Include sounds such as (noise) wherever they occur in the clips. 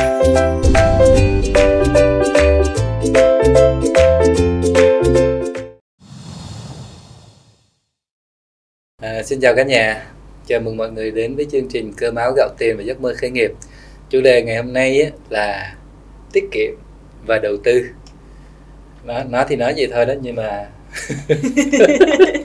À, xin chào cả nhà, chào mừng mọi người đến với chương trình Cơm áo gạo tiền và giấc mơ khởi nghiệp. Chủ đề ngày hôm nay á, là tiết kiệm và đầu tư. Nó, nói thì nói vậy thôi đó nhưng mà (laughs)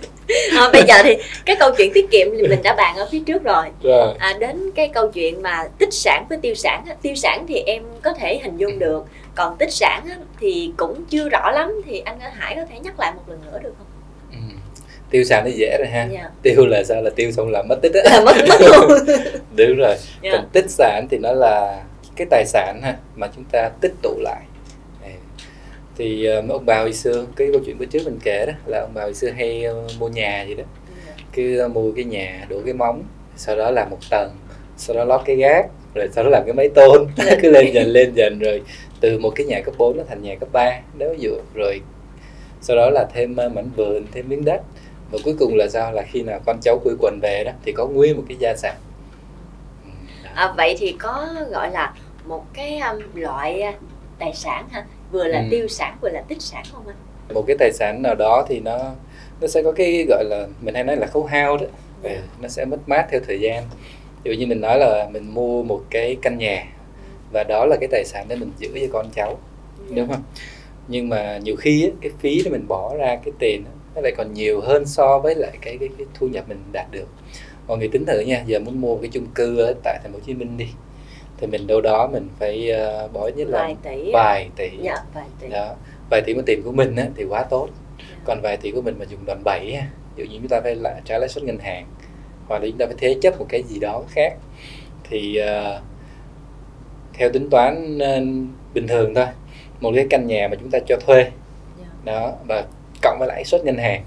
(laughs) à, bây giờ thì cái câu chuyện tiết kiệm mình đã bàn ở phía trước rồi rồi à, đến cái câu chuyện mà tích sản với tiêu sản á, tiêu sản thì em có thể hình dung được còn tích sản á, thì cũng chưa rõ lắm thì anh Hải có thể nhắc lại một lần nữa được không? ừ. tiêu sản thì dễ rồi ha. Dạ. Tiêu là sao là tiêu xong là mất tích á. mất mất luôn. (laughs) Đúng rồi. Dạ. Còn tích sản thì nó là cái tài sản ha mà chúng ta tích tụ lại. Thì ờ, ông bà hồi xưa cái câu chuyện bữa trước mình kể đó là ông bà hồi xưa hay ờ, mua nhà gì đó. Cứ ờ, mua cái nhà đổ cái móng sau đó làm một tầng sau đó lót cái gác rồi sau đó làm cái máy tôn. (laughs) Cứ lên dần lên dần rồi từ một cái nhà cấp 4 nó thành nhà cấp 3 nếu dụ rồi sau đó là thêm ờ, mảnh vườn thêm miếng đất. Và cuối cùng là sao? Là khi nào con cháu quây quần về đó thì có nguyên một cái gia sản. À, vậy thì có gọi là một cái um, loại tài sản ha vừa là Ừ. tiêu sản vừa là tích sản không anh? một cái tài sản nào đó thì nó nó sẽ có cái gọi là mình hay nói là khấu hao đó. Ừ, nó sẽ mất mát theo thời gian. Ví dụ như mình nói là mình mua một cái căn nhà và đó là cái tài sản để mình giữ cho con cháu đúng không? Nhưng mà nhiều khi á, cái phí để mình bỏ ra cái tiền á, nó lại còn nhiều hơn so với lại cái cái, cái thu nhập mình đạt được. Mọi người tính thử nha giờ muốn mua một cái chung cư ở tại thành phố Hồ Chí Minh đi thì mình đâu đó mình phải ờ, bỏ nhất là vài tỷ vài tỷ. Dạ vài tỷ. Đó. Vài tỷ mà tiền của mình á, thì quá tốt. Còn vài tỷ của mình mà dùng đòn bẩy ví dụ như chúng ta phải là trả lãi suất ngân hàng hoặc là chúng ta phải thế chấp một cái gì đó khác thì ờ, theo tính toán ờ, bình thường thôi. Một cái căn nhà mà chúng ta cho thuê. Dạ. đó và cộng với lãi suất ngân hàng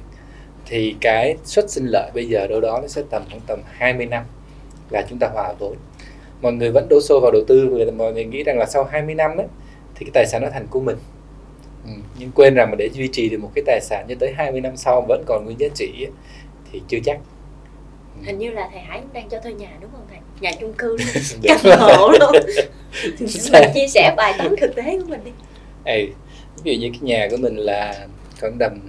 thì cái suất sinh lợi bây giờ đâu đó nó sẽ tầm khoảng tầm 20 năm là chúng ta hòa vốn mọi người vẫn đổ xô vào đầu tư vì mọi người nghĩ rằng là sau 20 năm ấy, thì cái tài sản nó thành của mình. Ừ. nhưng quên rằng mà để duy trì được một cái tài sản cho tới 20 năm sau vẫn còn nguyên giá trị ấy, thì chưa chắc. Ừ. hình như là thầy Hải đang cho thuê nhà đúng không thầy? Nhà chung cư Đúng (laughs) căn hộ luôn (laughs) mình chia sẻ vài tháng thực tế của mình đi. Ê, ví dụ như cái nhà của mình là khoảng tầm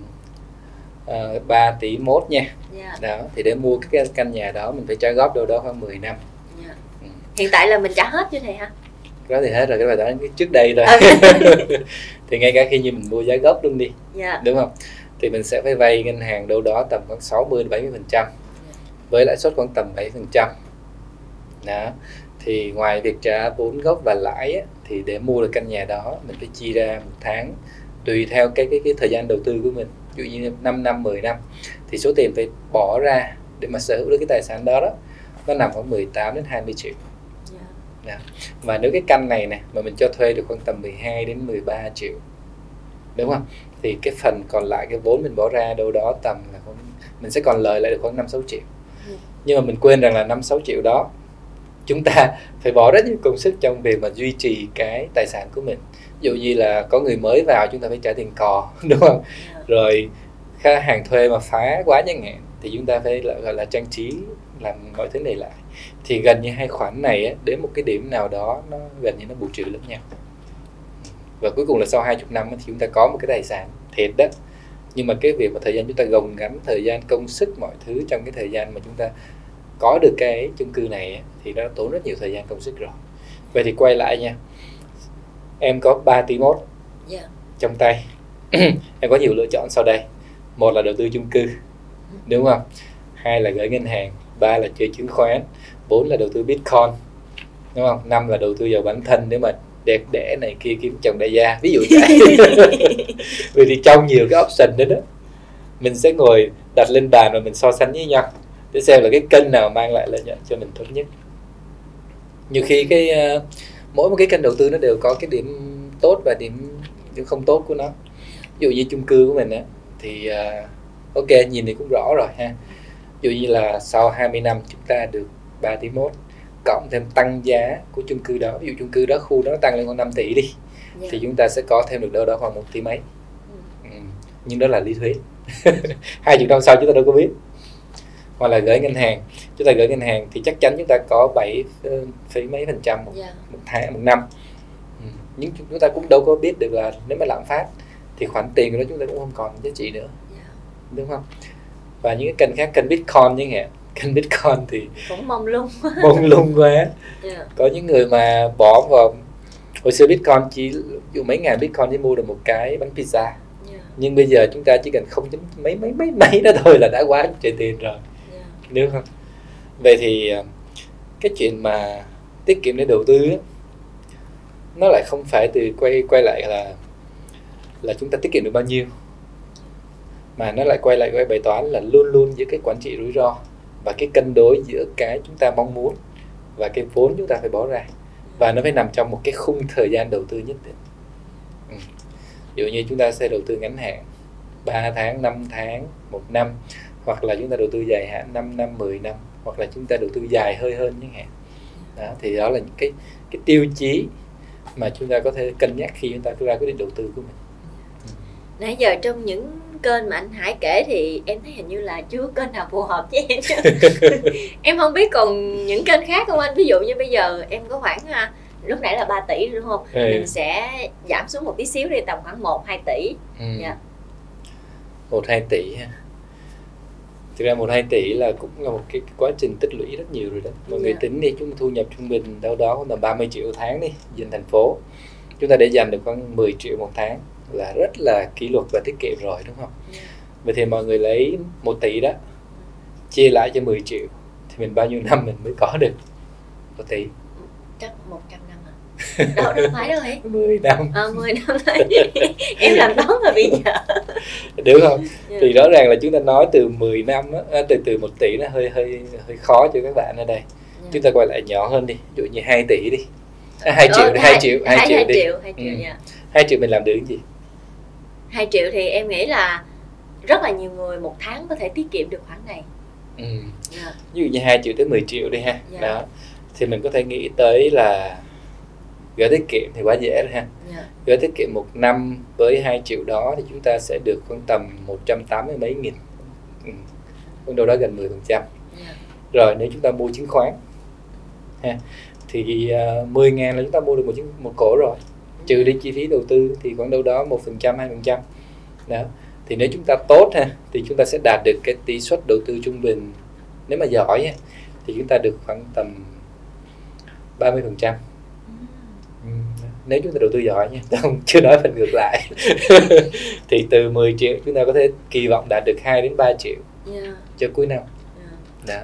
uh, 3 tỷ mốt nha. Dạ. Đó thì để mua cái căn nhà đó mình phải trả góp đâu đó khoảng 10 năm. dạ. Hiện tại là mình trả hết chưa thầy hả? Đó thì hết rồi cái bài toán trước đây rồi (laughs) thì ngay cả khi như mình mua giá gốc luôn đi dạ. đúng không? Thì mình sẽ phải vay ngân hàng đâu đó tầm khoảng 60 đến 70 phần trăm. Với lãi suất khoảng tầm 7 phần trăm. Đó. Thì ngoài việc trả vốn gốc và lãi á, thì để mua được căn nhà đó mình phải chi ra một tháng tùy theo cái cái cái thời gian đầu tư của mình. Ví dụ như 5 năm 10 năm thì số tiền phải bỏ ra để mà sở hữu được cái tài sản đó đó nó nằm khoảng 18 đến 20 triệu dạ. Và nếu cái căn này này mà mình cho thuê được khoảng tầm 12 đến 13 triệu đúng không? Thì cái phần còn lại cái vốn mình bỏ ra đâu đó tầm là khoảng, mình sẽ còn lời lại được khoảng 5 6 triệu. Ừ. nhưng mà mình quên rằng là 5 6 triệu đó chúng ta (laughs) phải bỏ rất nhiều công sức trong việc mà duy trì cái tài sản của mình. Ví dụ như là có người mới vào chúng ta phải trả tiền cò (laughs) đúng không? Dạ. Rồi khách hàng thuê mà phá quá chẳng hạn thì chúng ta phải là, gọi là trang trí làm mọi thứ này lại. Thì gần như hai khoản này đến một cái điểm nào đó nó gần như nó bù trừ lẫn nhau. Và cuối cùng là sau 20 năm thì chúng ta có một cái tài sản thiệt đó. Nhưng mà cái việc mà thời gian chúng ta gồng gánh thời gian công sức mọi thứ trong cái thời gian mà chúng ta có được cái chung cư này thì nó tốn rất nhiều thời gian công sức rồi. Vậy thì quay lại nha. Em có 3 tỷ mốt dạ. trong tay. (clears throat) Em có nhiều lựa chọn sau đây. Một là đầu tư chung cư đúng không? Hai là gửi ngân hàng ba là chơi chứng khoán bốn là đầu tư bitcoin đúng không? Năm là đầu tư vào bản thân nếu mà đẹp đẽ này kia kiếm chồng đại gia ví dụ vậy. (laughs) Vì thì trong nhiều cái option đó đó mình sẽ ngồi đặt lên bàn và mình so sánh với nhau để xem là cái kênh nào mang lại lợi nhuận cho mình tốt nhất. Nhiều khi cái ờ, mỗi một cái kênh đầu tư nó đều có cái điểm tốt và điểm điểm không tốt của nó. Ví dụ như chung cư của mình á thì ờ, ok nhìn thì cũng rõ rồi ha dụ như là sau 20 năm chúng ta được 3 tỷ mốt cộng thêm tăng giá của chung cư đó ví dụ chung cư đó khu đó nó tăng lên khoảng 5 tỷ đi dạ. thì chúng ta sẽ có thêm được đâu đó khoảng một tỷ mấy. Ừ. ừ. nhưng đó là lý thuyết. (laughs) Hai chục năm sau chúng ta đâu có biết. Hoặc là gửi ngân hàng chúng ta gửi ngân hàng thì chắc chắn chúng ta có 7 ờ, phẩy mấy phần trăm một, dạ. một tháng một năm. Ừ. nhưng chúng ta cũng đâu có biết được là nếu mà lạm phát thì khoản tiền của đó chúng ta cũng không còn giá trị nữa. Dạ. Đúng không và những cái kênh khác kênh bitcoin chẳng hạn. (laughs) Kênh bitcoin thì cũng mong lung (laughs) mông lung quá. Dạ. Có những người mà bỏ vào hồi xưa bitcoin chỉ dụ mấy ngàn bitcoin để mua được một cái bánh pizza. Dạ. Nhưng bây giờ chúng ta chỉ cần không chấm mấy mấy mấy mấy đó thôi là đã quá trời tiền rồi. Dạ. Đúng không? Vậy thì à, cái chuyện mà tiết kiệm để đầu tư nó lại không phải từ quay quay lại là là chúng ta tiết kiệm được bao nhiêu mà nó lại quay lại với bài toán là luôn luôn giữa cái quản trị rủi ro và cái cân đối giữa cái chúng ta mong muốn và cái vốn chúng ta phải bỏ ra. Và nó phải nằm trong một cái khung thời gian đầu tư nhất định. Ừ. ví dụ như chúng ta sẽ đầu tư ngắn hạn 3 tháng 5 tháng một năm hoặc là chúng ta đầu tư dài hạn 5 năm 10 năm hoặc là chúng ta đầu tư dài hơi hơn chẳng hạn. Đó, thì đó là những cái cái tiêu chí mà chúng ta có thể cân nhắc khi chúng ta ra quyết định đầu tư của mình. Ừ. Nãy giờ trong những kênh mà anh Hải kể thì em thấy hình như là chưa có kênh nào phù hợp với em (laughs) em không biết còn những kênh khác không anh ví dụ như bây giờ em có khoảng à, lúc nãy là 3 tỷ đúng không Ừ. mình sẽ giảm xuống một tí xíu đi tầm khoảng 1 2 tỷ ừ. Dạ. một hai tỷ ha thực ra một hai tỷ là cũng là một cái quá trình tích lũy rất nhiều rồi đó mọi người Dạ. tính đi chúng thu nhập trung bình đâu đó khoảng tầm 30 triệu tháng đi dân thành phố chúng ta để dành được khoảng 10 triệu một tháng là rất là kỷ luật và tiết kiệm rồi đúng không? Vậy thì mọi người lấy 1 tỷ đó chia lại cho 10 triệu thì mình bao nhiêu năm mình mới có được 1 tỷ? Chắc 100 năm à. (laughs) Đâu đâu phải đâu ấy 10 năm. À, 10 năm thôi. (laughs) Em làm toán rồi bây giờ. Đúng không? Dạ. thì rõ ràng là chúng ta nói từ 10 năm á, à, từ từ 1 tỷ nó hơi hơi hơi khó cho các bạn ở đây. Dạ. chúng ta quay lại nhỏ hơn đi ví dụ như 2 tỷ đi. À, 2 triệu đi 2 triệu 2 triệu đi. triệu 2 triệu Ừ. dạ. 2 triệu mình làm được cái gì 2 triệu thì em nghĩ là rất là nhiều người một tháng có thể tiết kiệm được khoản này. Ừ. dạ. Ví dụ như 2 triệu tới 10 triệu đi ha. Dạ. đó. Thì mình có thể nghĩ tới là gửi tiết kiệm thì quá dễ rồi ha. Dạ. Gửi tiết kiệm một năm với 2 triệu đó thì chúng ta sẽ được khoảng tầm 180 mấy nghìn. Ừ. đâu đó gần 10 phần trăm. Rồi nếu chúng ta mua chứng khoán ha, thì uh, 10 ngàn là chúng ta mua được một chứng một cổ rồi trừ đi chi phí đầu tư thì khoảng đâu đó một phần trăm hai phần trăm. Đó. Thì nếu chúng ta tốt ha thì chúng ta sẽ đạt được cái tỷ suất đầu tư trung bình. Nếu mà giỏi thì chúng ta được khoảng tầm 30 phần trăm. Ừ, nếu chúng ta đầu tư giỏi nha (laughs) không chưa nói phần ngược lại. (laughs) Thì từ 10 triệu chúng ta có thể kỳ vọng đạt được 2 đến 3 triệu dạ. cho cuối năm. Dạ. đó.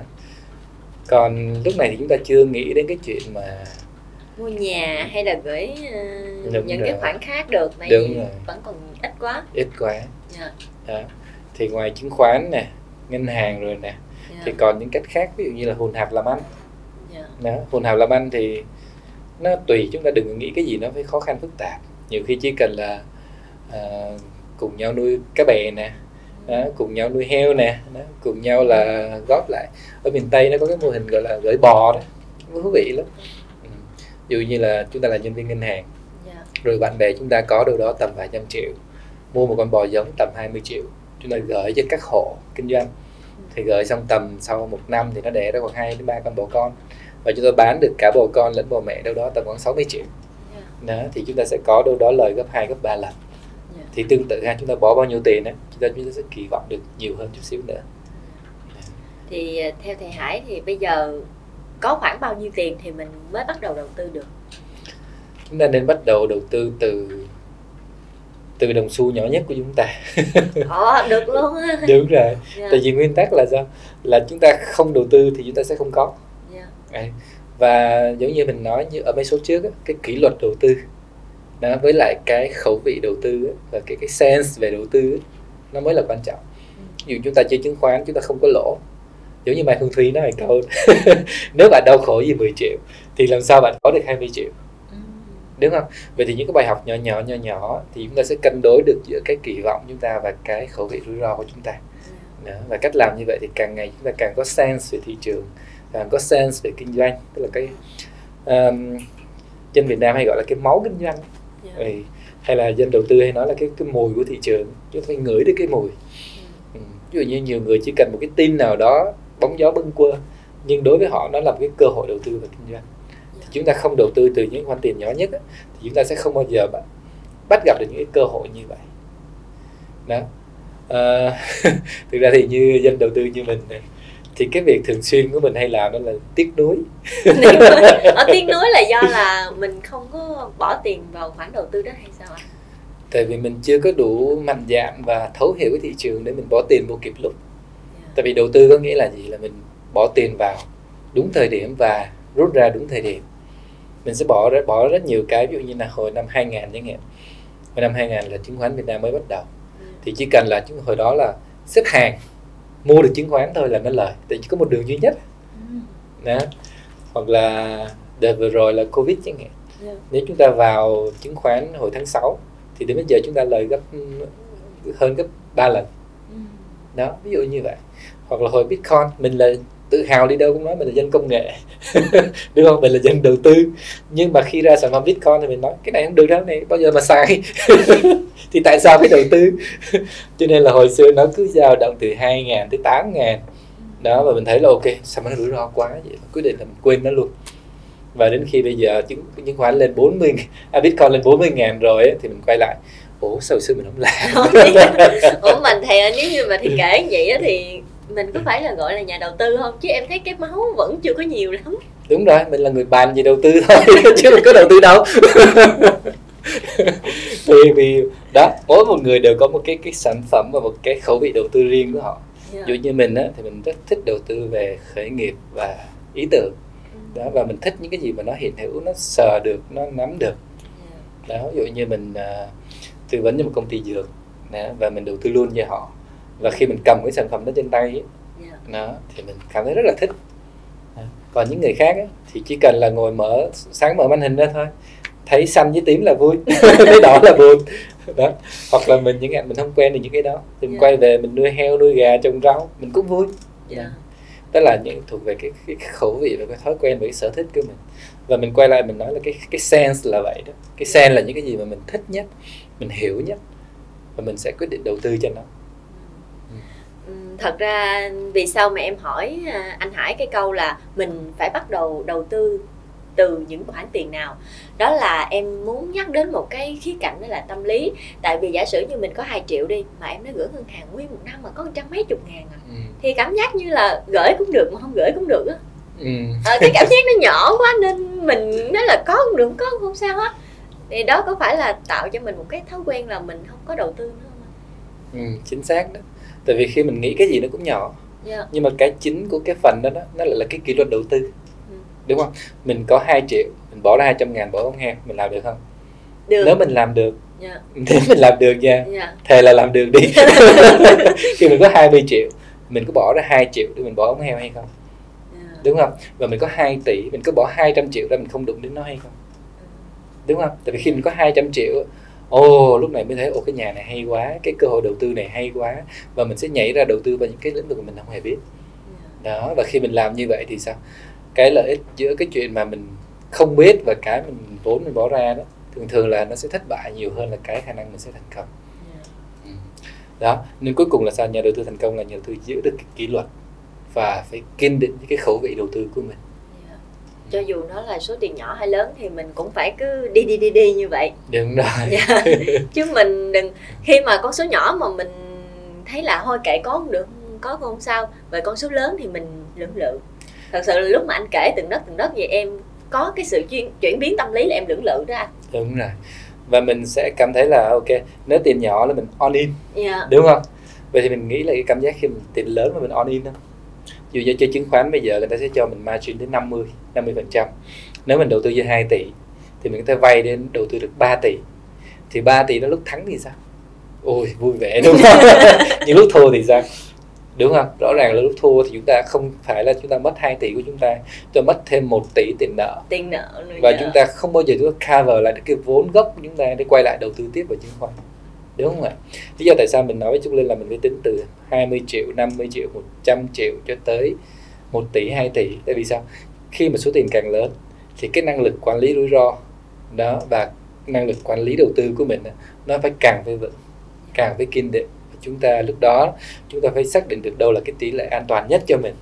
Còn lúc này thì chúng ta chưa nghĩ đến cái chuyện mà mua nhà hay là gửi Đúng những rồi. cái khoản khác được? Tại Đúng vì rồi. vẫn còn ít quá. Ít quá. Dạ. Đó. Thì ngoài chứng khoán nè ngân hàng rồi nè dạ. thì còn những cách khác ví dụ như là hùn hạp làm ăn. Dạ. Đó hùn hạp làm ăn thì nó tùy chúng ta đừng nghĩ cái gì nó phải khó khăn phức tạp. Nhiều khi chỉ cần là à, cùng nhau nuôi cá bè nè đó, cùng nhau nuôi heo nè đó, cùng nhau là góp lại. Ở miền tây nó có cái mô hình gọi là gửi bò đó thú vị lắm. ừ. Ví dụ như là chúng ta là nhân viên ngân hàng. Dạ. Rồi bạn bè chúng ta có đâu đó tầm vài trăm triệu. Mua một con bò giống tầm 20 triệu. Chúng ta gửi cho các hộ kinh doanh. Thì gửi xong tầm sau một năm thì nó đẻ ra khoảng 2 đến 3 con bò con. Và chúng ta bán được cả bò con lẫn bò mẹ đâu đó tầm khoảng 60 triệu. Dạ. Đó thì chúng ta sẽ có đâu đó lời gấp 2 gấp 3 lần. Dạ. Thì tương tự ha chúng ta bỏ bao nhiêu tiền á chúng ta chúng ta sẽ kỳ vọng được nhiều hơn chút xíu nữa. Thì ờ, theo thầy Hải thì bây giờ có khoảng bao nhiêu tiền thì mình mới bắt đầu đầu tư được? Chúng ta nên bắt đầu đầu tư từ từ đồng xu nhỏ nhất của chúng ta. Ồ, (laughs) được luôn. Á (laughs) đúng rồi. Dạ. Tại vì nguyên tắc là sao? Là chúng ta không đầu tư thì chúng ta sẽ không có. Dạ. Đấy. và giống như mình nói như ở mấy số trước á, cái kỷ luật đầu tư đó, với lại cái khẩu vị đầu tư á, và cái cái sense về đầu tư á, nó mới là quan trọng. Ví dụ chúng ta chơi chứng khoán chúng ta không có lỗ giống như mai phương thúy nói câu (laughs) nếu bạn đau khổ gì 10 triệu thì làm sao bạn có được 20 triệu Ừ. đúng không vậy thì những cái bài học nhỏ nhỏ nhỏ nhỏ thì chúng ta sẽ cân đối được giữa cái kỳ vọng chúng ta và cái khẩu vị rủi ro của chúng ta đó. và cách làm như vậy thì càng ngày chúng ta càng có sense về thị trường càng có sense về kinh doanh tức là cái um, dân Việt Nam hay gọi là cái máu kinh doanh Dạ. ừ. hay là dân đầu tư hay nói là cái cái mùi của thị trường chúng ta phải ngửi được cái mùi ừ. ví dụ như nhiều người chỉ cần một cái tin nào đó bóng gió bâng quơ. Nhưng đối với họ nó là một cái cơ hội đầu tư và kinh doanh. Thì chúng ta không đầu tư từ những khoản tiền nhỏ nhất á, thì chúng ta sẽ không bao giờ bắt, bắt gặp được những cái cơ hội như vậy. Đó. À, (laughs) thực ra thì như dân đầu tư như mình này, thì cái việc thường xuyên của mình hay làm đó là tiếc nuối. Ở tiếc nuối là do là mình không có bỏ tiền vào khoản đầu tư đó hay sao ạ? Tại vì mình chưa có đủ mạnh dạn và thấu hiểu cái thị trường để mình bỏ tiền vô kịp lúc. Tại vì đầu tư có nghĩa là gì? Là mình bỏ tiền vào đúng thời điểm và rút ra đúng thời điểm. Mình sẽ bỏ bỏ rất nhiều cái ví dụ như là hồi năm 2000 chẳng hạn. Hồi năm 2000 là chứng khoán Việt Nam mới bắt đầu. Thì chỉ cần là chứng hồi đó là xếp hàng mua được chứng khoán thôi là nó lời. Tại chỉ có một đường duy nhất. Ừ. đó. Hoặc là đợt vừa rồi là covid chẳng hạn. Yeah. nếu chúng ta vào chứng khoán hồi tháng 6 thì đến bây giờ chúng ta lời gấp hơn gấp 3 lần đó ví dụ như vậy. Hoặc là hồi bitcoin mình là tự hào đi đâu cũng nói mình là dân công nghệ. (laughs) Đúng không? Mình là dân đầu tư. Nhưng mà khi ra sản phẩm bitcoin thì mình nói cái này không được đâu này bao giờ mà sai? (laughs) Thì tại sao phải đầu tư? (laughs) Cho nên là hồi xưa nó cứ dao động từ 2 ngàn tới 8 ngàn. Đó và mình thấy là ok sao mà nó rủi ro quá vậy? Quyết định là mình quên nó luôn. Và đến khi bây giờ chứng chứng khoán lên 40 à, bitcoin lên 40 ngàn rồi ấy, thì mình quay lại ủa sao xưa mình không làm? (laughs) Ủa mình thì nếu như mà thì kể vậy á thì mình có phải là gọi là nhà đầu tư không? Chứ em thấy cái máu vẫn chưa có nhiều lắm. Đúng rồi mình là người bàn về đầu tư thôi (laughs) chứ mình có đầu tư đâu. (laughs) Vì vì đó mỗi một người đều có một cái cái sản phẩm và một cái khẩu vị đầu tư riêng của họ. Yeah. ví dụ như mình á thì mình rất thích đầu tư về khởi nghiệp và ý tưởng. Đó và mình thích những cái gì mà nó hiện hữu nó sờ được nó nắm được. Đó ví dụ như mình à, tư vấn cho một công ty dược. Đó, và mình đầu tư luôn cho họ. Và khi mình cầm cái sản phẩm đó trên tay ấy, Yeah. đó thì mình cảm thấy rất là thích. Đó. còn những người khác ấy, thì chỉ cần là ngồi mở sáng mở màn hình ra thôi. Thấy xanh với tím là vui (laughs) thấy đỏ là buồn. Đó. Hoặc là mình những ngày mình không quen được những cái đó. Thì mình Yeah. quay về mình nuôi heo nuôi gà trồng rau mình cũng vui. Yeah. đó là những thuộc về cái, cái, cái khẩu vị và cái thói quen và cái sở thích của mình. Và mình quay lại mình nói là cái cái sense là vậy đó. Cái sense là những cái gì mà mình thích nhất mình hiểu nhất và mình sẽ quyết định đầu tư cho nó. Ừm, thật ra vì sao mà em hỏi à, anh Hải cái câu là mình phải bắt đầu đầu tư từ những khoản tiền nào? Đó là em muốn nhắc đến một cái khía cạnh đó là tâm lý. Tại vì giả sử như mình có 2 triệu đi mà em đã gửi ngân hàng nguyên một năm mà có trăm mấy chục ngàn à ừ. thì cảm giác như là gửi cũng được mà không gửi cũng được á. Ừ. ờ, cái cảm giác nó nhỏ quá nên mình nói là có cũng được có cũng không sao hết thì đó có phải là tạo cho mình một cái thói quen là mình không có đầu tư nữa không ạ? Ừ, chính xác đó tại vì khi mình nghĩ cái gì nó cũng nhỏ Dạ. nhưng mà cái chính của cái phần đó, đó nó lại là cái kỷ luật đầu tư Ừ. đúng không mình có 2 triệu mình bỏ ra 200 ngàn bỏ ống heo mình làm được không được nếu mình làm được Dạ. (laughs) nếu mình làm được nha Dạ. thề là làm được đi (laughs) (laughs) khi mình có 20 triệu mình có bỏ ra 2 triệu để mình bỏ ống heo hay không Dạ. đúng không và mình có 2 tỷ mình có bỏ 200 triệu ra mình không đụng đến nó hay không đúng không tại vì khi mình có 200 triệu ồ lúc này mới thấy ồ cái nhà này hay quá cái cơ hội đầu tư này hay quá và mình sẽ nhảy ra đầu tư vào những cái lĩnh vực mà mình không hề biết Dạ. đó và khi mình làm như vậy thì sao cái lợi ích giữa cái chuyện mà mình không biết và cái mình vốn mình bỏ ra đó thường thường là nó sẽ thất bại nhiều hơn là cái khả năng mình sẽ thành công Dạ. Ừ. đó nên cuối cùng là sao nhà đầu tư thành công là nhà đầu tư giữ được cái kỷ luật và phải kiên định với cái khẩu vị đầu tư của mình. Cho dù nó là số tiền nhỏ hay lớn thì mình cũng phải cứ đi đi đi đi như vậy. Đúng rồi (laughs) Dạ. chứ mình đừng khi mà con số nhỏ mà mình thấy là thôi kệ có cũng được không có không sao. Về con số lớn thì mình lưỡng lự. Thật sự là lúc mà anh kể từng đất từng đất vậy em có cái sự chuyển chuyển biến tâm lý là em lưỡng lự đó anh. Đúng rồi. Và mình sẽ cảm thấy là ok nếu tiền nhỏ là mình on in dạ. đúng không? Vậy thì mình nghĩ là cái cảm giác khi mình tiền lớn mà mình on in đó dù như chơi chứng khoán bây giờ người ta sẽ cho mình margin đến 50 50 phần trăm. Nếu mình đầu tư cho 2 tỷ thì mình có thể vay đến đầu tư được 3 tỷ. Thì 3 tỷ đó lúc thắng thì sao? Ôi vui vẻ đúng không? (laughs) Nhưng lúc thua thì sao? Đúng không? Rõ ràng là lúc thua thì chúng ta không phải là chúng ta mất 2 tỷ của chúng ta. Chúng ta mất thêm 1 tỷ tiền nợ. Tiền nợ và dạ. chúng ta không bao giờ chúng ta cover lại cái vốn gốc của chúng ta để quay lại đầu tư tiếp vào chứng khoán. Đúng không ạ? Lý do tại sao mình nói với Trúc Linh là mình phải tính từ 20 triệu 50 triệu 100 triệu cho tới 1 tỷ 2 tỷ. Tại vì sao khi mà số tiền càng lớn thì cái năng lực quản lý rủi ro đó và năng lực quản lý đầu tư của mình nó phải càng phải vững càng phải kiên định. Chúng ta lúc đó chúng ta phải xác định được đâu là cái tỷ lệ an toàn nhất cho mình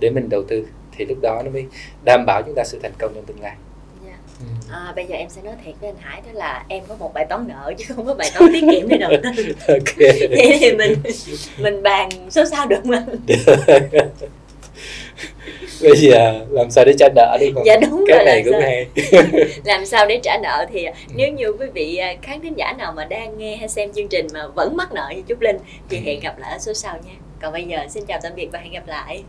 để mình đầu tư thì lúc đó nó mới đảm bảo chúng ta sự thành công trong tương lai. Dạ. ừ. À, bây giờ em sẽ nói thiệt với anh Hải đó là em có một bài toán nợ chứ không có bài toán tiết kiệm để đầu tư. (laughs) Ok. Vậy thì mình mình bàn số sao được mình (laughs) (laughs) bây giờ làm sao để trả nợ đúng không dạ đúng cái rồi này cũng sao, hay. (laughs) Làm sao để trả nợ thì nếu như quý vị à, khán thính giả nào mà đang nghe hay xem chương trình mà vẫn mắc nợ như Trúc Linh thì hẹn gặp lại ở số sau nha. Còn bây giờ xin chào tạm biệt và hẹn gặp lại